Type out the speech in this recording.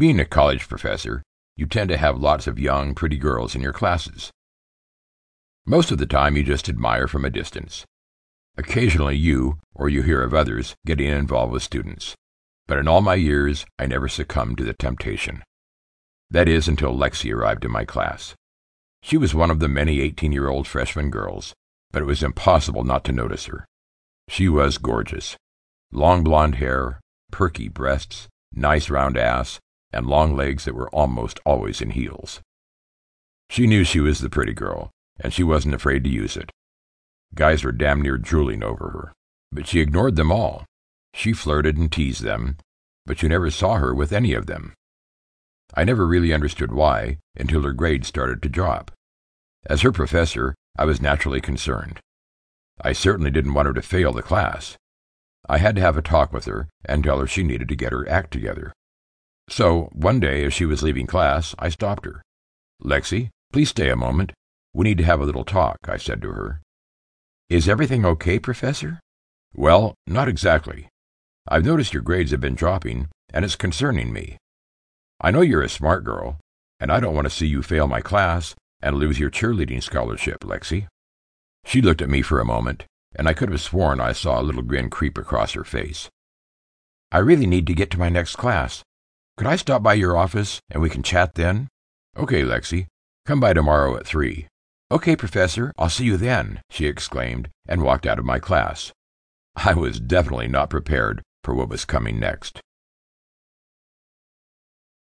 Being a college professor, you tend to have lots of young, pretty girls in your classes. Most of the time, you just admire from a distance. Occasionally, you, or you hear of others, getting involved with students. But in all my years, I never succumbed to the temptation. That is, until Lexi arrived in my class. She was one of the many 18 year old freshman girls, but it was impossible not to notice her. She was gorgeous. Long blonde hair, perky breasts, nice round ass, and long legs that were almost always in heels. She knew she was the pretty girl, and she wasn't afraid to use it. Guys were damn near drooling over her, but she ignored them all. She flirted and teased them, but you never saw her with any of them. I never really understood why until her grades started to drop. As her professor, I was naturally concerned. I certainly didn't want her to fail the class. I had to have a talk with her and tell her she needed to get her act together. So, one day as she was leaving class, I stopped her. Lexi, please stay a moment. We need to have a little talk, I said to her. Is everything okay, Professor? Well, not exactly. I've noticed your grades have been dropping, and it's concerning me. I know you're a smart girl, and I don't want to see you fail my class and lose your cheerleading scholarship, Lexi. She looked at me for a moment, and I could have sworn I saw a little grin creep across her face. I really need to get to my next class. Could I stop by your office and we can chat then? Okay, Lexi. Come by tomorrow at three. Okay, Professor, I'll see you then, she exclaimed, and walked out of my class. I was definitely not prepared for what was coming next.